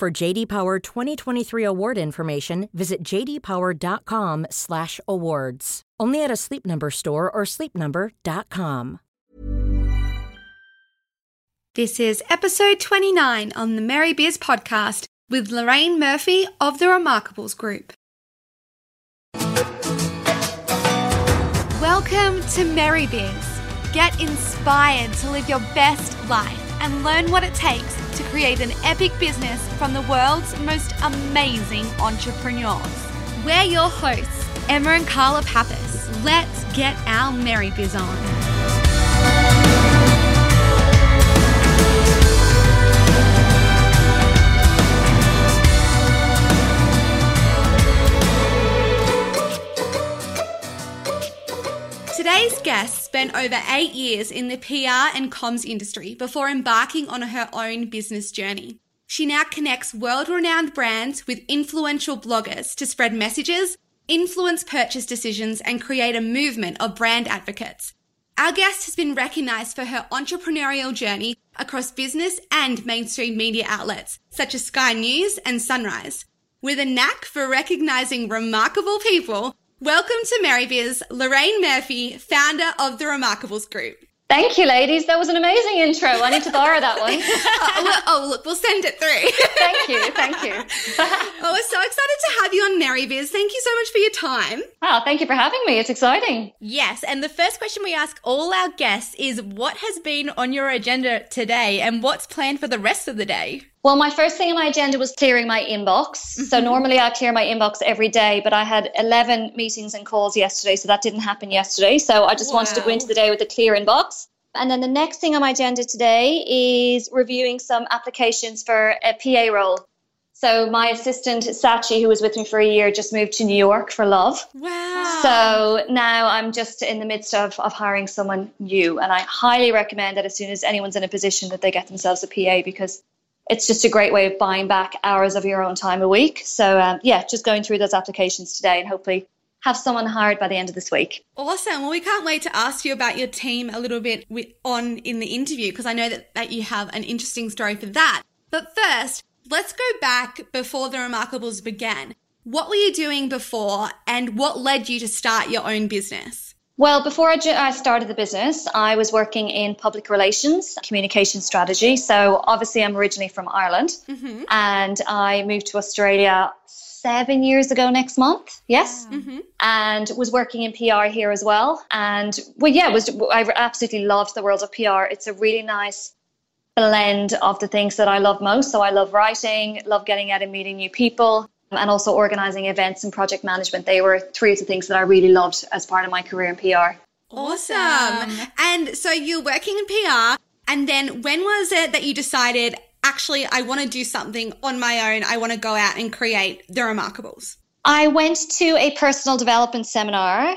For JD Power 2023 award information, visit jdpower.com/awards. Only at a Sleep Number store or sleepnumber.com. This is episode 29 on the Merry Biz podcast with Lorraine Murphy of the Remarkables Group. Welcome to Merry Biz. Get inspired to live your best life and learn what it takes to create an epic business from the world's most amazing entrepreneurs. We're your hosts, Emma and Carla Papas. Let's get our merry Biz on. Today's guest spent over eight years in the PR and comms industry before embarking on her own business journey. She now connects world renowned brands with influential bloggers to spread messages, influence purchase decisions, and create a movement of brand advocates. Our guest has been recognized for her entrepreneurial journey across business and mainstream media outlets such as Sky News and Sunrise. With a knack for recognizing remarkable people, Welcome to Merry Biz, Lorraine Murphy, founder of the Remarkables Group. Thank you, ladies. That was an amazing intro. I need to borrow that one. Oh, oh, look, oh, look, we'll send it through. thank you. Thank you. oh, we're so excited to have you on Merry Biz. Thank you so much for your time. Oh, thank you for having me. It's exciting. Yes. And the first question we ask all our guests is what has been on your agenda today and what's planned for the rest of the day? Well, my first thing on my agenda was clearing my inbox. So mm-hmm. normally I clear my inbox every day, but I had 11 meetings and calls yesterday, so that didn't happen yesterday. So I just wanted to go into the day with a clear inbox. And then the next thing on my agenda today is reviewing some applications for a PA role. So my assistant Sachi, who was with me for a year, just moved to New York for love. Wow. So now I'm just in the midst of, of hiring someone new. And I highly recommend that as soon as anyone's in a position that they get themselves a PA because it's just a great way of buying back hours of your own time a week. So um, yeah, just going through those applications today and hopefully have someone hired by the end of this week. Awesome. Well, we can't wait to ask you about your team a little bit on in the interview because I know that, that you have an interesting story for that. But first, let's go back before the Remarkables began. What were you doing before and what led you to start your own business? Well, before I, ju- I started the business, I was working in public relations, communication strategy. So obviously, I'm originally from Ireland Mm-hmm. and I moved to Australia seven years ago next month. Yes. Mm-hmm. And was working in PR here as well. And well, yeah, was I absolutely loved the world of PR. It's a really nice blend of the things that I love most. So I love writing, love getting out and meeting new people, and also organizing events and project management. They were three of the things that I really loved as part of my career in PR. Awesome. Awesome. And so you're working in PR, and then when was it that you decided, actually, I want to do something on my own? I want to go out and create the Remarkables? I went to a personal development seminar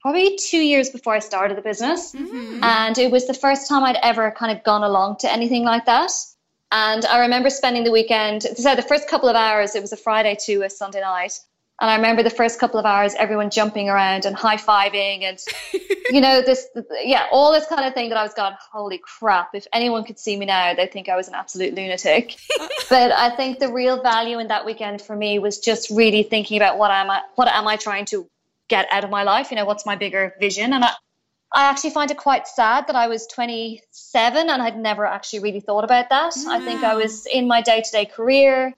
probably two years before I started the business. Mm-hmm. And it was the first time I'd ever kind of gone along to anything like that. And I remember spending the weekend, so the first couple of hours, it was a Friday to a Sunday night. And I remember the first couple of hours, everyone jumping around and high fiving and, you know, this, yeah, all this kind of thing that I was going, holy crap, if anyone could see me now, they'd think I was an absolute lunatic. but I think the real value in that weekend for me was just really thinking about what am I, what am I trying to get out of my life? You know, what's my bigger vision? And I, I actually find it quite sad that I was 27 and I'd never actually really thought about that. I think I was in my day to day career.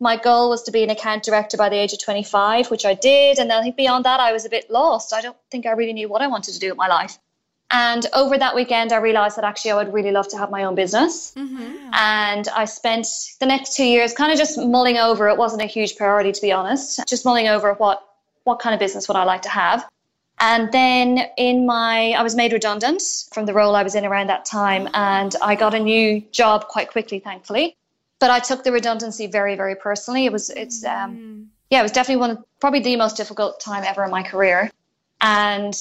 My goal was to be an account director by the age of 25, which I did. And then I think beyond that, I was a bit lost. I don't think I really knew what I wanted to do with my life. And over that weekend, I realized that actually I would really love to have my own business. Mm-hmm. And I spent the next two years kind of just mulling over. It wasn't a huge priority, to be honest. Just mulling over what what kind of business would I like to have. And then in my, I was made redundant from the role I was in around that time, and I got a new job quite quickly, thankfully. but I took the redundancy very, very personally. It was, it's, um, Mm. yeah, it was definitely one of probably the most difficult time ever in my career. And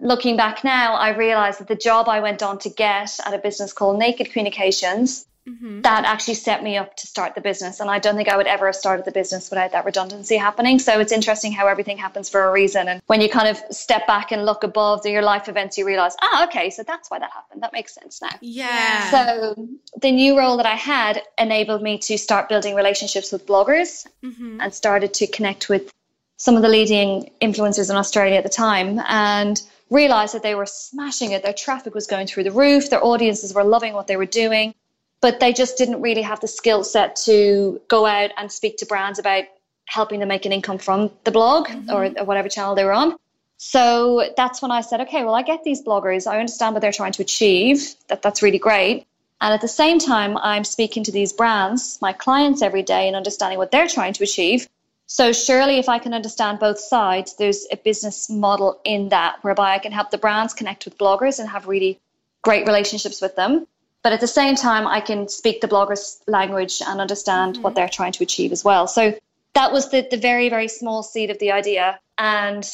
looking back now, I realized that the job I went on to get at a business called Naked Communications, Mhm. that actually set me up to start the business. And I don't think I would ever have started the business without that redundancy happening. So it's interesting how everything happens for a reason. And when you kind of step back and look above your life events, you realize, ah, okay, so that's why that happened. That makes sense now. Yeah. So the new role that I had enabled me to start building relationships with bloggers mm-hmm. and started to connect with some of the leading influencers in Australia at the time and realized that they were smashing it. Their traffic was going through the roof, their audiences were loving what they were doing, but they just didn't really have the skill set to go out and speak to brands about helping them make an income from the blog mm-hmm. or, or whatever channel they were on. So that's when I said, okay, well, I get these bloggers. I understand what they're trying to achieve. That that's really great. And at the same time, I'm speaking to these brands, my clients every day, and understanding what they're trying to achieve. So surely, if I can understand both sides, there's a business model in that whereby I can help the brands connect with bloggers and have really great relationships with them. But at the same time, I can speak the bloggers' language and understand what they're trying to achieve as well. So that was the, the very, very small seed of the idea. And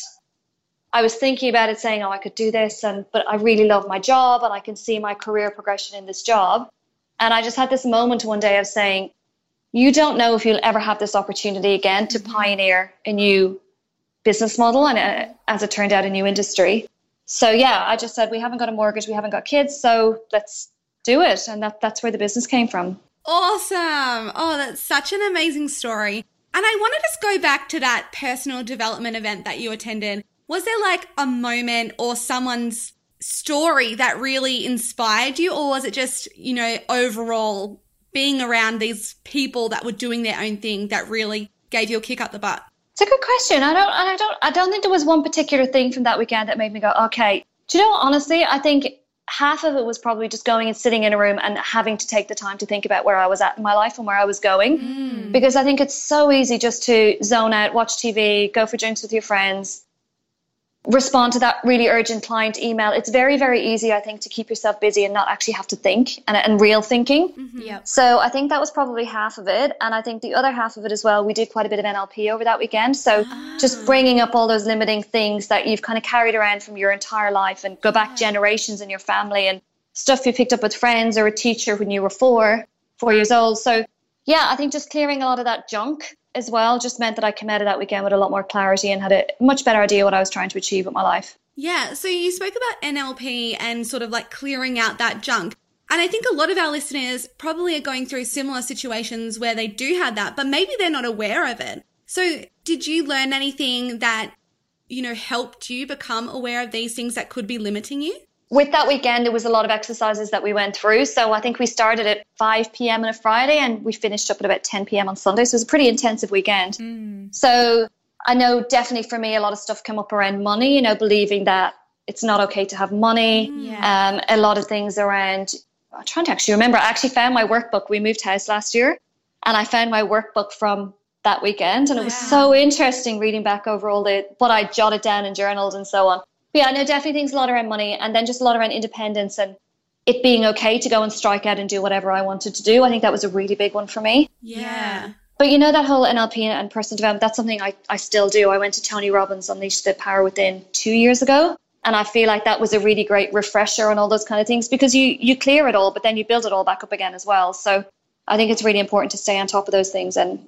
I was thinking about it saying, oh, I could do this, and but I really love my job and I can see my career progression in this job. And I just had this moment one day of saying, you don't know if you'll ever have this opportunity again to pioneer a new business model and uh, as it turned out a new industry. So yeah, I just said we haven't got a mortgage, we haven't got kids, so let's do it. And that that's where the business came from. Awesome. Oh, that's such an amazing story. And I want to just go back to that personal development event that you attended. Was there like a moment or someone's story that really inspired you, or was it just, you know, overall being around these people that were doing their own thing that really gave you a kick up the butt? It's a good question. I don't I don't I don't think there was one particular thing from that weekend that made me go, okay. Do you know honestly, I think half of it was probably just going and sitting in a room and having to take the time to think about where I was at in my life and where I was going. Hmm. Because I think it's so easy just to zone out, watch TV, go for drinks with your friends, respond to that really urgent client email. It's very, very easy, I think, to keep yourself busy and not actually have to think and, and real thinking. Mm-hmm. Yep. So I think that was probably half of it. And I think the other half of it as well, we did quite a bit of NLP over that weekend. So ah. just bringing up all those limiting things that you've kind of carried around from your entire life and go back generations in your family and stuff you picked up with friends or a teacher when you were four, four mm-hmm. years old. So yeah, I think just clearing a lot of that junk as well just meant that I came out of that weekend with a lot more clarity and had a much better idea what I was trying to achieve with my life. Yeah, so you spoke about NLP and sort of like clearing out that junk. And I think a lot of our listeners probably are going through similar situations where they do have that, but maybe they're not aware of it. So, did you learn anything that, you know, helped you become aware of these things that could be limiting you? With that weekend, there was a lot of exercises that we went through. So I think we started at 5 p.m. on a Friday and we finished up at about 10 p.m. on Sunday. So it was a pretty intensive weekend. So I know definitely for me, a lot of stuff came up around money, you know, believing that it's not okay to have money. Yeah. Um, a lot of things around, I'm trying to actually remember. I actually found my workbook. We moved house last year and I found my workbook from that weekend. And it was so interesting reading back over all the, what I jotted down and journaled and so on. But yeah, I know definitely things a lot around money and then just a lot around independence and it being okay to go and strike out and do whatever I wanted to do. I think that was a really big one for me. Yeah. But you know that whole NLP and personal development, that's something I, I still do. I went to Tony Robbins Unleash the Power Within two years ago. And I feel like that was a really great refresher on all those kind of things because you you clear it all, but then you build it all back up again as well. So I think it's really important to stay on top of those things and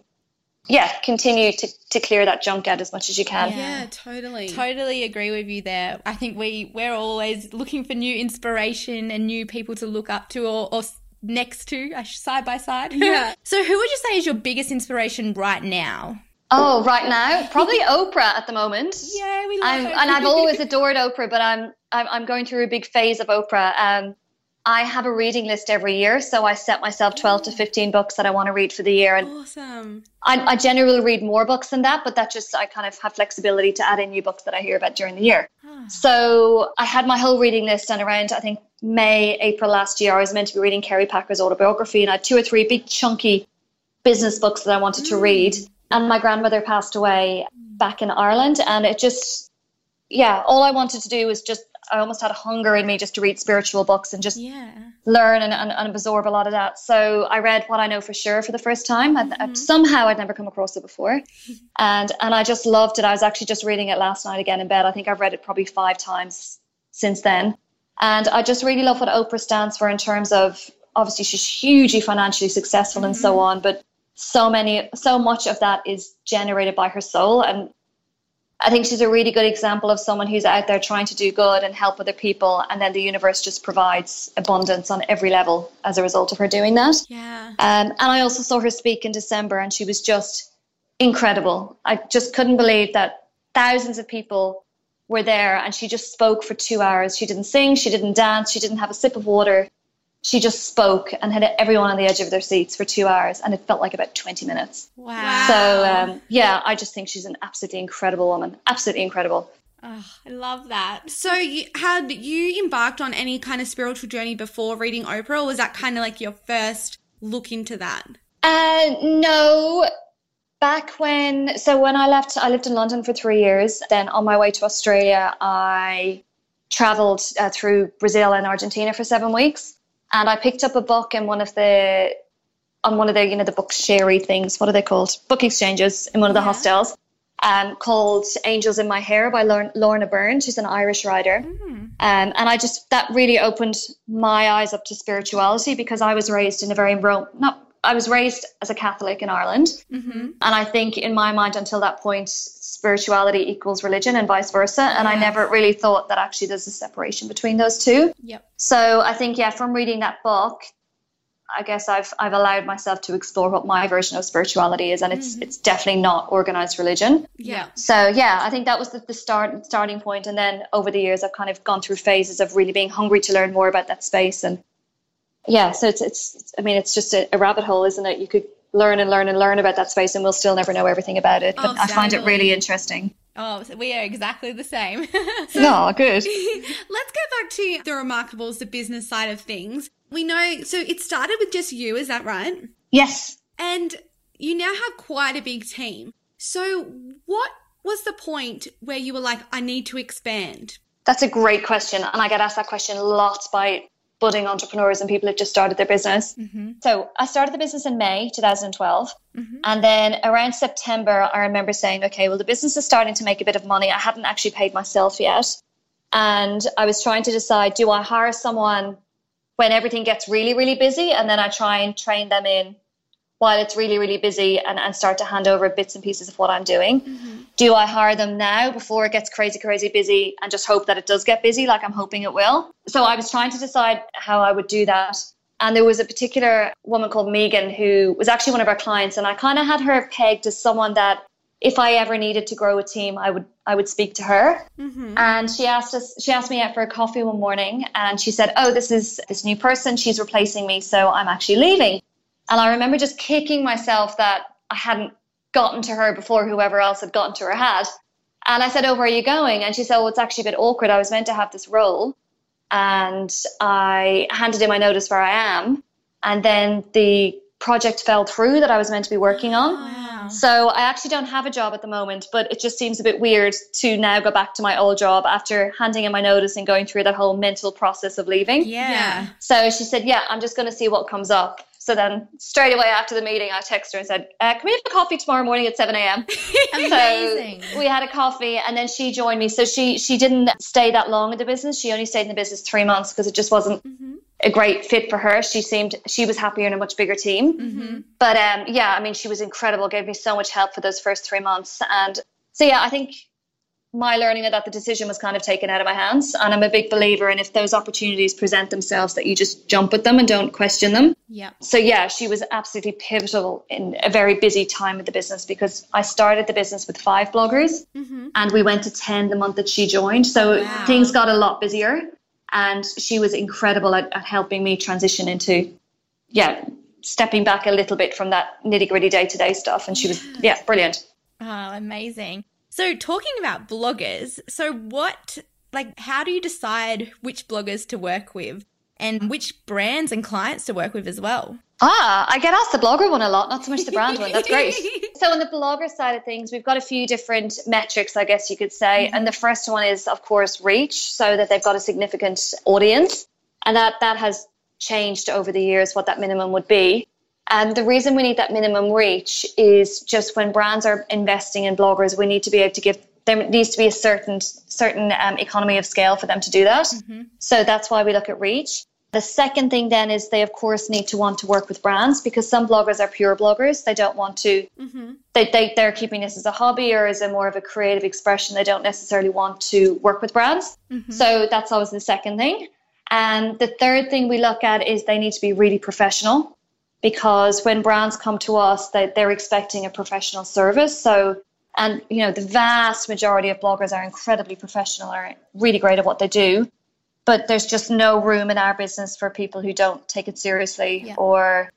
yeah, continue to, to clear that junk out as much as you can. Yeah, totally. Totally agree with you there. I think we we're always looking for new inspiration and new people to look up to or, or next to, side by side. Yeah. so, who would you say is your biggest inspiration right now? Oh, right now, probably Oprah at the moment. Yeah, we love I'm, Oprah. and I've always adored Oprah, but I'm, I'm I'm going through a big phase of Oprah. Um, I have a reading list every year, so I set myself 12 to 15 books that I want to read for the year, and Awesome. I, I generally read more books than that, but that just I kind of have flexibility to add in new books that I hear about during the year. Ah. So I had my whole reading list, and around I think May, April last year, I was meant to be reading Kerry Packer's autobiography, and I had two or three big chunky business books that I wanted to mm. read. And my grandmother passed away back in Ireland, and it just, yeah, all I wanted to do was just I almost had a hunger in me just to read spiritual books and just Yeah. learn and, and, and absorb a lot of that. So I read What I Know for Sure for the first time. I, I, mm-hmm. somehow I'd never come across it before, and and I just loved it. I was actually just reading it last night again in bed. I think I've read it probably five times since then, and I just really love what Oprah stands for in terms of obviously she's hugely financially successful and so mm-hmm. on, but so many so much of that is generated by her soul and I think she's a really good example of someone who's out there trying to do good and help other people, and then the universe just provides abundance on every level as a result of her doing that. Yeah. Um, and I also saw her speak in December, and she was just incredible. I just couldn't believe that thousands of people were there, and she just spoke for two hours. She didn't sing, she didn't dance, she didn't have a sip of water. She just spoke and had everyone on the edge of their seats for two hours, and it felt like about 20 minutes. Wow. So, um, yeah, I just think she's an absolutely incredible woman. Absolutely incredible. Oh, I love that. So, you, had you embarked on any kind of spiritual journey before reading Oprah, or was that kind of like your first look into that? Uh, no. Back when, so when I left, I lived in London for three years. Then on my way to Australia, I traveled uh, through Brazil and Argentina for seven weeks. And I picked up a book in one of the, on one of the, you know, the book sharey things. What are they called? Book exchanges in one of the hostels. Um, called Angels in My Hair by Lorna, Lorna Byrne. She's an Irish writer. Um, and I just, that really opened my eyes up to spirituality because I was raised in a very, Ro- not, I was raised as a Catholic in Ireland. Mm-hmm. And I think in my mind, until that point, spirituality equals religion and vice versa. And I never really thought that actually there's a separation between those two. Yep. So I think, yeah, from reading that book, I guess I've I've allowed myself to explore what my version of spirituality is, and it's mm-hmm. it's definitely not organized religion. Yeah. So yeah, I think that was the, the start starting point, and then over the years, I've kind of gone through phases of really being hungry to learn more about that space, and yeah, so it's it's I mean it's just a, a rabbit hole, isn't it? You could learn and learn and learn about that space, and we'll still never know everything about it. But Oh, I find it really interesting. Oh, so we are exactly the same. No, good. Let's go back to the Remarkables, the business side of things. We know, so it started with just you, is that right? Yes. And you now have quite a big team. So, what was the point where you were like, I need to expand? That's a great question. And I get asked that question lots by budding entrepreneurs and people who've just started their business. Mm-hmm. So I started the business in May 2012. And then around September, I remember saying, okay, well, the business is starting to make a bit of money. I hadn't actually paid myself yet. And I was trying to decide do I hire someone when everything gets really, really busy? And then I try and train them in while it's really, really busy and, and start to hand over bits and pieces of what I'm doing. Do I hire them now before it gets crazy, crazy busy and just hope that it does get busy like I'm hoping it will? So I was trying to decide how I would do that. And there was a particular woman called Megan who was actually one of our clients, and I kind of had her pegged as someone that if I ever needed to grow a team, I would I would speak to her. Mm-hmm. And she asked us she asked me out for a coffee one morning and she said, Oh, this is this new person, she's replacing me, so I'm actually leaving. And I remember just kicking myself that I hadn't gotten to her before whoever else had gotten to her had. And I said, Oh, where are you going? And she said, Well, it's actually a bit awkward. I was meant to have this role. And I handed in my notice where I am. And then the project fell through that I was meant to be working on. Oh, wow. So I actually don't have a job at the moment, but it just seems a bit weird to now go back to my old job after handing in my notice and going through that whole mental process of leaving. Yeah. So she said, Yeah, I'm just going to see what comes up. So then straight away after the meeting, I texted her and said, uh, Can we have a coffee tomorrow morning at 7 a.m.? Amazing. So we had a coffee and then she joined me. So she she didn't stay that long in the business. She only stayed in the business three months because it just wasn't a great fit for her. She seemed she was happier in a much bigger team. But um, yeah, I mean, she was incredible. Gave me so much help for those first three months. And so yeah, I think my learning of that the decision was kind of taken out of my hands. And I'm a big believer in if those opportunities present themselves, that you just jump at them and don't question them Yep. so yeah, she was absolutely pivotal in a very busy time with the business because I started the business with five bloggers mm-hmm. and we went to 10 the month that she joined. So Wow. things got a lot busier and she was incredible at, at helping me transition into, yeah, stepping back a little bit from that nitty gritty day to day stuff. And she was, yeah, brilliant. Oh, amazing. So, talking about bloggers, so what, like, how do you decide which bloggers to work with? and which brands and clients to work with as well. Ah, I get asked the blogger one a lot, not so much the brand one. That's great. So, on the blogger side of things, we've got a few different metrics, I guess you could say. Mm-hmm. And the first one is, of course, reach, so that they've got a significant audience. And that, that has changed over the years what that minimum would be. And the reason we need that minimum reach is just when brands are investing in bloggers, we need to be able to give there needs to be a certain certain um, economy of scale for them to do that. Mm-hmm. So that's why we look at reach. The second thing then is they of course need to want to work with brands because some bloggers are pure bloggers. They don't want to. Mm-hmm. They, they they're keeping this as a hobby or as a more of a creative expression. They don't necessarily want to work with brands. Mm-hmm. So that's always the second thing. And the third thing we look at is they need to be really professional because when brands come to us, they, they're expecting a professional service. So, and you know, the vast majority of bloggers are incredibly professional, are really great at what they do. But there's just no room in our business for people who don't take it seriously yeah. or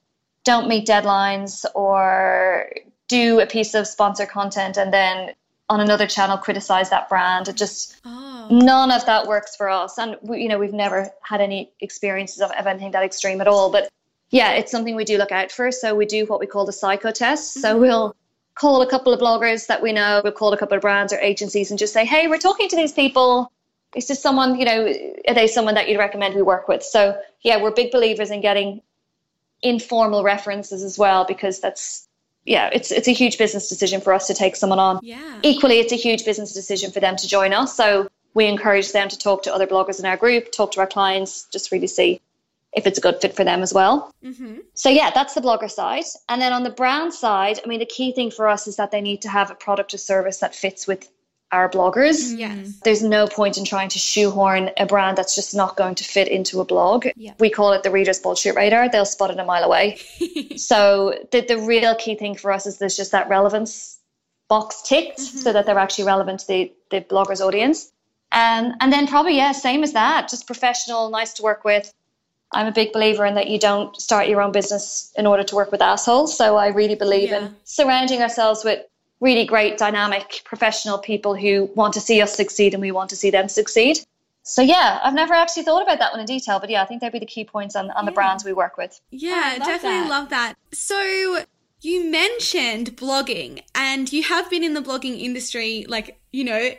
don't meet deadlines or do a piece of sponsor content and then on another channel criticize that brand. It just oh. none of that works for us. And we, you know, we've never had any experiences of, of anything that extreme at all. But yeah, it's something we do look out for. So we do what we call the psycho test. Mm-hmm. So we'll call a couple of bloggers that we know, we'll call a couple of brands or agencies and just say, hey, we're talking to these people. Is this someone, you know, are they someone that you'd recommend we work with? So yeah, we're big believers in getting informal references as well because that's yeah, it's it's a huge business decision for us to take someone on. Yeah. Equally, it's a huge business decision for them to join us. So we encourage them to talk to other bloggers in our group, talk to our clients, just really see if it's a good fit for them as well. Mm-hmm. So yeah, that's the blogger side. And then on the brand side, I mean, the key thing for us is that they need to have a product or service that fits with our bloggers. Mm-hmm. Yes. There's no point in trying to shoehorn a brand that's just not going to fit into a blog. Yeah. We call it the reader's bullshit radar. They'll spot it a mile away. so the, the real key thing for us is there's just that relevance box ticked mm-hmm. so that they're actually relevant to the, the blogger's audience. Um, and then probably, yeah, same as that, just professional, nice to work with, I'm a big believer in that you don't start your own business in order to work with assholes. So I really believe yeah. in surrounding ourselves with really great, dynamic, professional people who want to see us succeed and we want to see them succeed. So yeah, I've never actually thought about that one in detail, but yeah, I think they'd be the key points on, on yeah. the brands we work with. Yeah, love definitely that. love that. So you mentioned blogging and you have been in the blogging industry like, you know,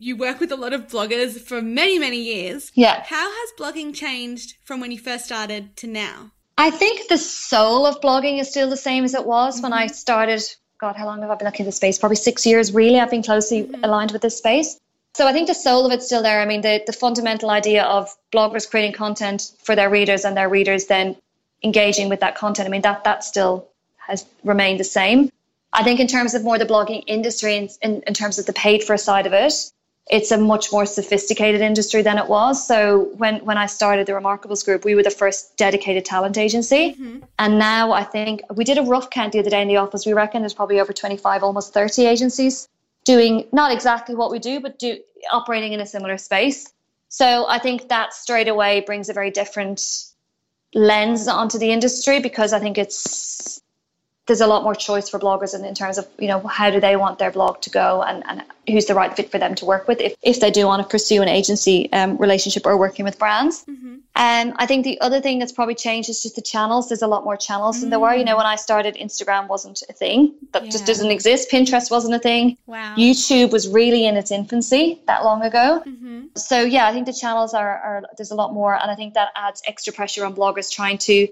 you work with a lot of bloggers for many, many years. Yeah. How has blogging changed from when you first started to now? I think the soul of blogging is still the same as it was mm-hmm. when I mm-hmm. started. God, how long have I been looking at this space? Probably six years, really. I've been closely mm-hmm. aligned with this space. So I think the soul of it's still there. I mean, the, the fundamental idea of bloggers creating content for their readers and their readers then engaging with that content, I mean, that, that still has remained the same. I think in terms of more the blogging industry, in, in, in terms of the paid for side of it, it's a much more sophisticated industry than it was. So when when I started the Remarkables Group, we were the first dedicated talent agency, mm-hmm. and now I think we did a rough count the other day in the office. We reckon there's probably over 25, almost 30 agencies doing not exactly what we do, but do operating in a similar space. So I think that straight away brings a very different lens onto the industry because I think it's there's a lot more choice for bloggers in, in terms of you know how do they want their blog to go and, and who's the right fit for them to work with if, if they do want to pursue an agency um, relationship or working with brands mm-hmm. um, I think the other thing that's probably changed is just the channels there's a lot more channels mm-hmm. than there were you know when I started Instagram wasn't a thing that yeah. just doesn't exist Pinterest wasn't a thing wow. YouTube was really in its infancy that long ago mm-hmm. so yeah I think the channels are, are there's a lot more and I think that adds extra pressure on bloggers trying to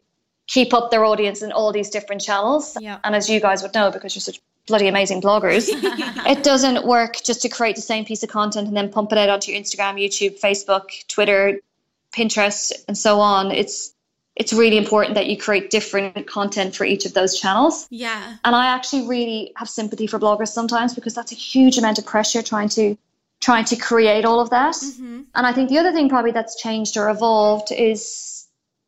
keep up their audience in all these different channels. Yeah. And as you guys would know, because you're such bloody amazing bloggers, it doesn't work just to create the same piece of content and then pump it out onto your Instagram, YouTube, Facebook, Twitter, Pinterest, and so on. It's it's really important that you create different content for each of those channels. Yeah. And I actually really have sympathy for bloggers sometimes because that's a huge amount of pressure trying to trying to create all of that. Mm-hmm. And I think the other thing probably that's changed or evolved is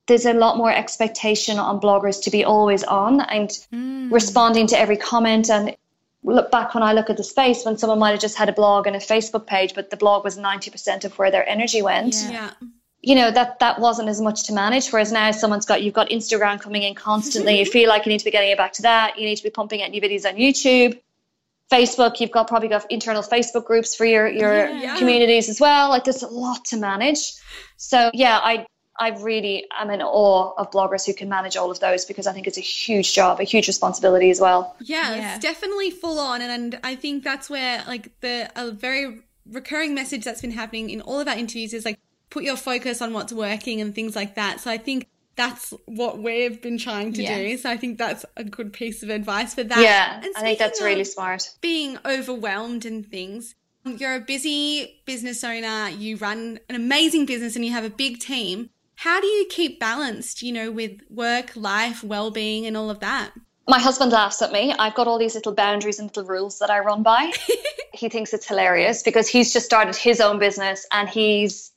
there's a lot more expectation on bloggers to be always on and mm. responding to every comment and look back when I look at the space when someone might have just had a blog and a Facebook page, but the blog was 90% of where their energy went. Yeah. yeah. You know, that that wasn't as much to manage. Whereas now someone's got you've got Instagram coming in constantly. you feel like you need to be getting it back to that. You need to be pumping out new videos on YouTube. Facebook, you've got probably got internal Facebook groups for your, your yeah. communities as well. Like there's a lot to manage. So yeah, I I really am in awe of bloggers who can manage all of those because I think it's a huge job, a huge responsibility as well. Yeah, Yeah. it's definitely full on, and, and I think that's where like the a very recurring message that's been happening in all of our interviews is like put your focus on what's working and things like that. So I think that's what we've been trying to do. So I think that's a good piece of advice for that. Yeah, And I think that's really smart. being overwhelmed and things. You're a busy business owner, you run an amazing business and you have a big team. How do you keep balanced, you know, with work, life, well-being and all of that? My husband laughs at me. I've got all these little boundaries and little rules that I run by. he thinks it's hilarious because he's just started his own business and he's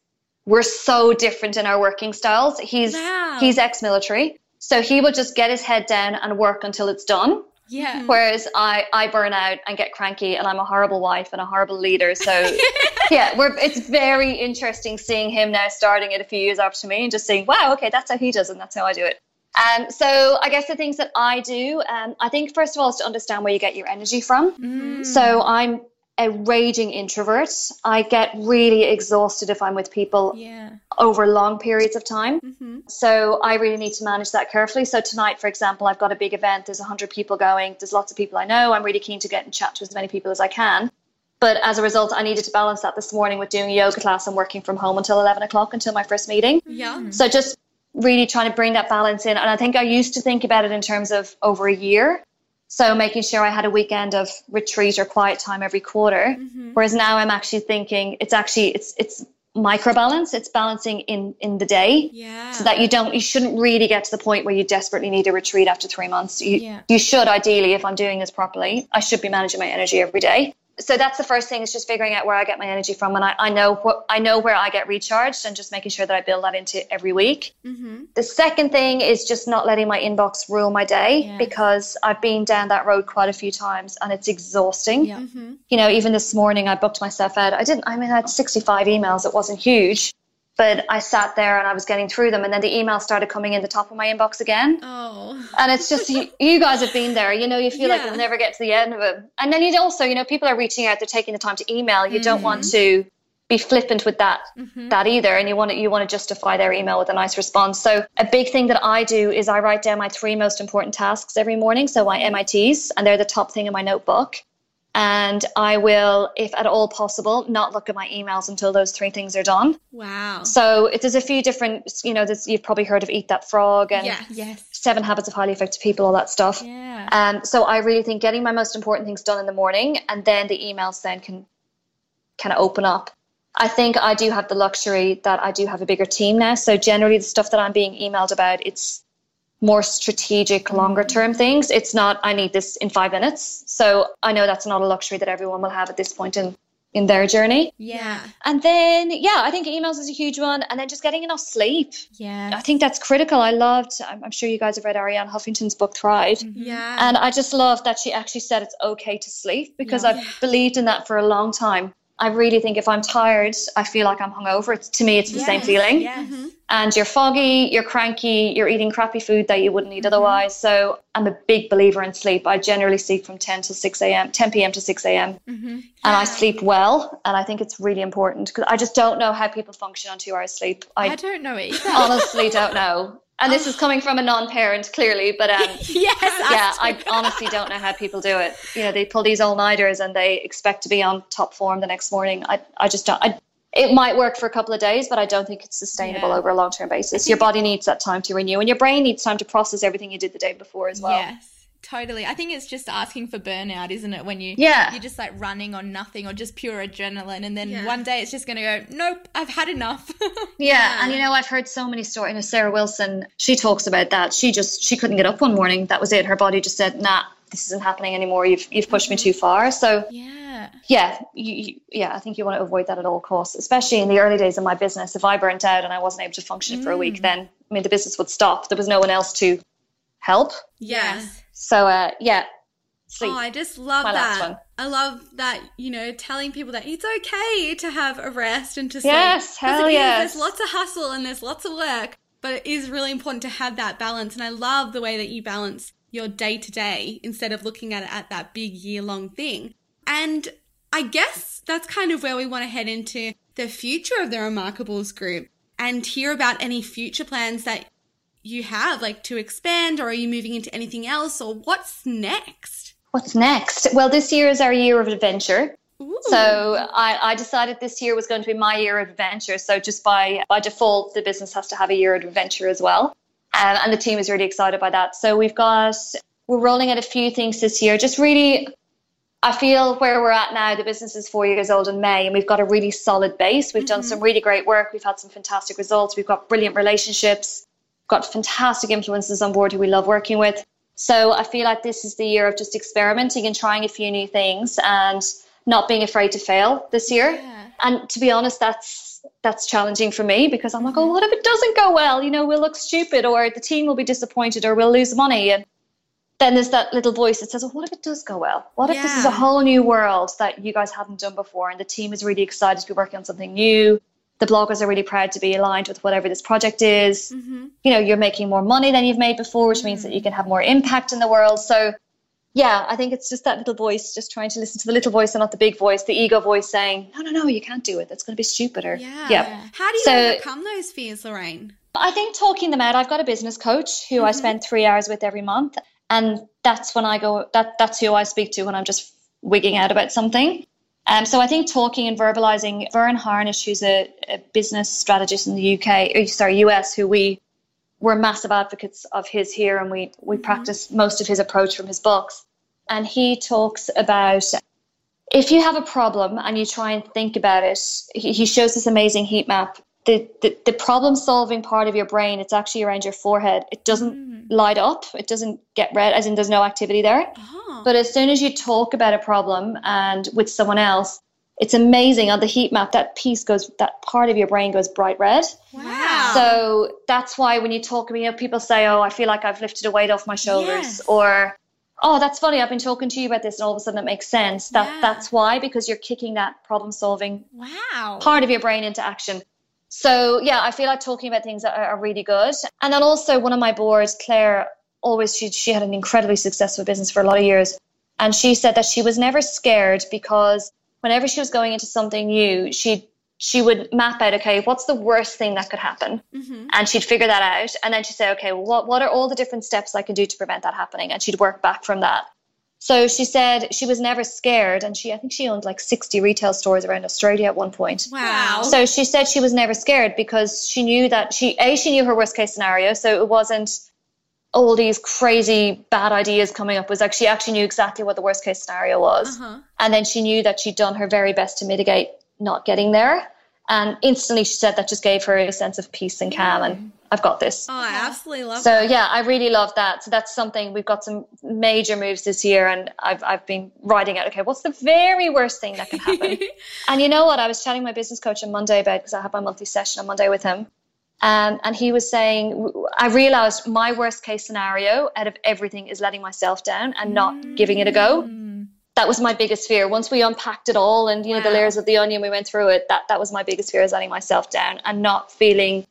we're so different in our working styles. He's Wow. he's ex-military. So he will just get his head down and work until it's done. Yeah. Whereas I, I burn out and get cranky and I'm a horrible wife and a horrible leader. So yeah, we're, it's very interesting seeing him now starting it a few years after me and just saying, wow, okay, that's how he does and that's how I do it. Um, so I guess the things that I do, um, I think first of all is to understand where you get your energy from. So I'm a raging introvert. I get really exhausted if I'm with people Yeah. over long periods of time. Mm-hmm. So I really need to manage that carefully. So tonight, for example, I've got a big event. There's 100 people going. There's lots of people I know. I'm really keen to get and chat to as many people as I can. But as a result, I needed to balance that this morning with doing a yoga class and working from home until 11 o'clock until my first meeting. Yeah. So just really trying to bring that balance in. And I think I used to think about it in terms of over a year. So making sure I had a weekend of retreat or quiet time every quarter. Mm-hmm. Whereas now I'm actually thinking it's actually it's it's micro balance. It's balancing in in the day. Yeah. So that you don't you shouldn't really get to the point where you desperately need a retreat after three months. You Yeah. you should ideally, if I'm doing this properly, I should be managing my energy every day. So that's the first thing is just figuring out where I get my energy from, and I, I know what I know where I get recharged, and just making sure that I build that into every week. Mm-hmm. The second thing is just not letting my inbox rule my day Yes. because I've been down that road quite a few times, and it's exhausting. Yeah. You know, even this morning I booked myself out. I didn't. I mean, I had 65 emails. It wasn't huge, but I sat there and I was getting through them, and then the emails started coming in the top of my inbox again. Oh. And it's just you, you guys have been there. You know, you feel like Yeah. you'll never get to the end of it. And then you also, you know, people are reaching out. They're taking the time to email. You don't want mm-hmm. to be flippant with that mm-hmm. that either. And you want to, you want to justify their email with a nice response. So a big thing that I do is I write down my three most important tasks every morning. So my MITs, and they're the top thing in my notebook. And I will, if at all possible, not look at my emails until those three things are done. Wow. So it, there's a few different, you know, there's, you've probably heard of Eat That Frog and. Yes. Seven Habits of Highly Effective People, all that stuff. Yeah. Um, so I really think getting my most important things done in the morning and then the emails then can kind of open up. I think I do have the luxury that I do have a bigger team now. So generally the stuff that I'm being emailed about, it's more strategic, longer term things. It's not I need this in five minutes. So I know that's not a luxury that everyone will have at this point in in their journey. Yeah. And then yeah, I think emails is a huge one. And then just getting enough sleep. Yeah. I think that's critical. I loved I'm, I'm sure you guys have read Arianna Huffington's book Thrive. Mm-hmm. Yeah. And I just love that she actually said it's okay to sleep because I've believed in that for a long time. I really think if I'm tired, I feel like I'm hungover. It's, to me, it's the same Yes, feeling. Yes. Mm-hmm. And you're foggy, you're cranky, you're eating crappy food that you wouldn't eat mm-hmm. otherwise. So I'm a big believer in sleep. I generally sleep from 10 to 6 a.m., 10 p.m. to 6 a.m. Mm-hmm. And I sleep well. And I think it's really important because I just don't know how people function on two hours sleep. I I don't know either. honestly don't know. And this is coming from a non-parent, clearly, but um, yes. yeah, I honestly don't know how people do it. You know, they pull these all nighters and they expect to be on top form the next morning. I, I just don't. I, it might work for a couple of days, but I don't think it's sustainable Yeah. over a long term basis. Your body needs that time to renew, and your brain needs time to process everything you did the day before as well. Yes. Totally. I think it's just asking for burnout, isn't it? When you Yeah. you're just like running on nothing or just pure adrenaline and then Yeah. one day it's just gonna go, Nope, I've had enough. Yeah, and you know, I've heard so many stories. You know, Sarah Wilson, she talks about that. She just she couldn't get up one morning. That was it. Her body just said, "Nah, this isn't happening anymore. You've you've pushed me too far." So yeah. yeah, you, you, yeah, I think you want to avoid that at all costs, especially in the early days of my business. If I burnt out and I wasn't able to function for a week, mm. then I mean the business would stop. There was no one else to help. yes. So uh, yeah, sleep. Oh, I just love My that. I love that, you know, telling people that it's okay to have a rest and to sleep. Yes, hell it is. yes. There's lots of hustle and there's lots of work, but it is really important to have that balance. And I love the way that you balance your day to day instead of looking at it at that big year long thing. And I guess that's kind of where we want to head into the future of the Remarkables group. and hear about any future plans that you have, like to expand, or are you moving into anything else, or what's next? What's next? Well, this year is our year of adventure. Ooh. So I, I decided this year was going to be my year of adventure. So just by by default, the business has to have a year of adventure as well, um, and the team is really excited by that. So we've got we're rolling out a few things this year. Just really, I feel where we're at now. The business is four years old in May, and we've got a really solid base. We've done some really great work. We've had some fantastic results. We've got brilliant relationships. Got fantastic influences on board who we love working with. So I feel like this is the year of just experimenting and trying a few new things and not being afraid to fail this year. Yeah. And to be honest, that's that's challenging for me because I'm like, oh, what if it doesn't go well? You know, we'll look stupid, or the team will be disappointed, or we'll lose money. And then there's that little voice that says, oh, what if it does go well? What if this is a whole new world that you guys haven't done before, and the team is really excited to be working on something new? The bloggers are really proud to be aligned with whatever this project is. Mm-hmm. you know you're making more money than you've made before which means that you can have more impact in the world. So yeah i think it's just that little voice just trying to listen to the little voice and not the big voice the ego voice saying no no no you can't do it. That's going to be stupid or Yeah. How do you So- overcome those fears, Lorraine? i think talking them out i've got a business coach who i spend three hours with every month and that's when i go that that's who i speak to when i'm just wigging out about something um, so I think talking and verbalizing, Verne Harnish, who's a, a business strategist in the UK, or eh, sorry, US, who we we're massive advocates of his here, and we we mm-hmm. practice most of his approach from his books. And he talks about if you have a problem and you try and think about it, he, he shows this amazing heat map. The, the the problem solving part of your brain, it's actually around your forehead. It doesn't mm-hmm. light up. It doesn't get red, as in there's no activity there. Oh. But as soon as you talk about a problem and with someone else, it's amazing on the heat map that piece goes that part of your brain goes bright red. wow. So that's why when you talk to me, people say, "Oh, I feel like I've lifted a weight off my shoulders," Yes. or "Oh, that's funny. I've been talking to you about this, and all of a sudden it makes sense." That Yeah. that's why because you're kicking that problem solving wow. part of your brain into action. So yeah, I feel like talking about things that are, are really good. And then also one of my boards, Claire, always she she had an incredibly successful business for a lot of years, and she said that she was never scared because whenever she was going into something new, she she would map out okay, what's the worst thing that could happen, Mhm. and she'd figure that out, and then she'd say, okay, well, what what are all the different steps I can do to prevent that happening, and she'd work back from that. So she said she was never scared, and she I think she owned like sixty retail stores around Australia at one point. Wow. So she said she was never scared because she knew that she a she knew her worst case scenario, so it wasn't all these crazy bad ideas coming up. Was like she actually knew exactly what the worst case scenario was, Uh-huh. and then she knew that she'd done her very best to mitigate not getting there. And instantly, she said that just gave her a sense of peace and calm. And I've got this. Oh, I absolutely love So that. yeah, I really love that. So that's something we've got some major moves this year, and I've I've been writing out. Okay, what's the very worst thing that can happen? and you know what? I was chatting to my business coach on Monday about because I have my monthly session on Monday with him, um, and he was saying I realized my worst case scenario out of everything is letting myself down and not giving it a go. That was my biggest fear. Once we unpacked it all and you know the layers of the onion, we went through it. That that was my biggest fear is letting myself down and not feeling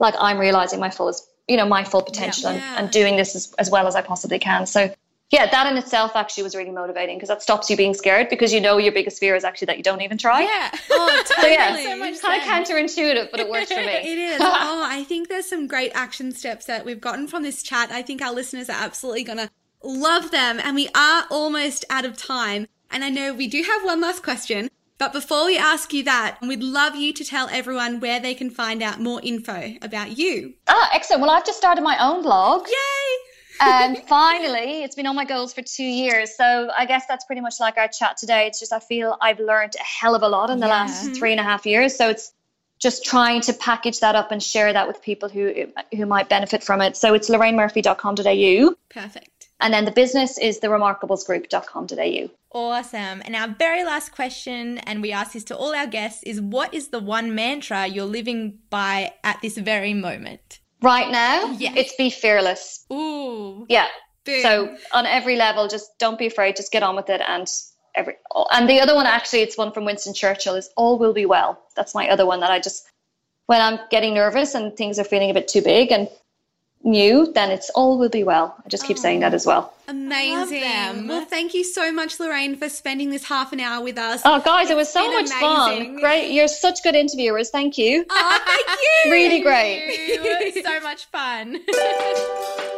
like I'm realizing my fullest, you know, my full potential and, Yeah. and doing this as, as well as I possibly can. So, yeah, that in itself actually was really motivating because that stops you being scared because you know your biggest fear is actually that you don't even try. Yeah. Oh, So yeah, So much kind of counterintuitive, but it works for me. It is. Oh, I think there's some great action steps that we've gotten from this chat. I think our listeners are absolutely going to love them. And we are almost out of time. And I know we do have one last question. But before we ask you that, we'd love you to tell everyone where they can find out more info about you. Ah, excellent. Well, I've just started my own blog. Yay! And finally, it's been on my goals for two years. So I guess that's pretty much like our chat today. It's just I feel I've learned a hell of a lot in the Yeah. last three and a half years. So it's just trying to package that up and share that with people who who might benefit from it. So it's lorrainemurphy.com.au. Perfect. And then the business is theremarkablesgroup.com.au. Awesome. And our very last question, and we ask this to all our guests, is what is the one mantra you're living by at this very moment? Right now, Yeah. it's be fearless. Ooh. Yeah. Boom. So on every level, just don't be afraid. Just get on with it. And every and the other one actually, it's one from Winston Churchill. Is all will be well. That's my other one that I just when I'm getting nervous and things are feeling a bit too big and new, then it's all will be well. I just keep saying that as well. Oh, amazing. Well, thank you so much, Lorraine, for spending this half an hour with us. Oh, guys, it was so much amazing. fun. Great. You're such good interviewers. Thank you. Oh, thank you. really great. Ew, so much fun.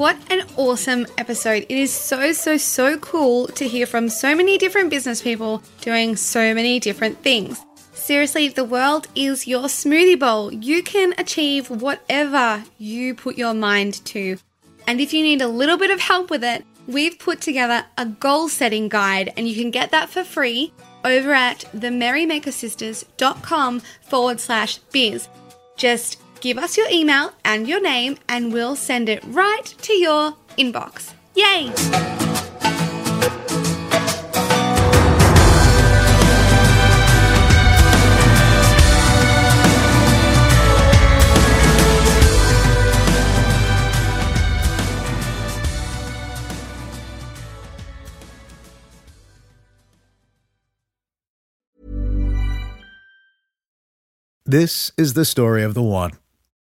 What an awesome episode. It is so, so, so cool to hear from so many different business people doing so many different things. Seriously, the world is your smoothie bowl. You can achieve whatever you put your mind to. And if you need a little bit of help with it, we've put together a goal setting guide, and you can get that for free over at themerrymakersisters.com forward slash biz. Just give us your email and your name, and we'll send it right to your inbox. Yay! This is the story of the one.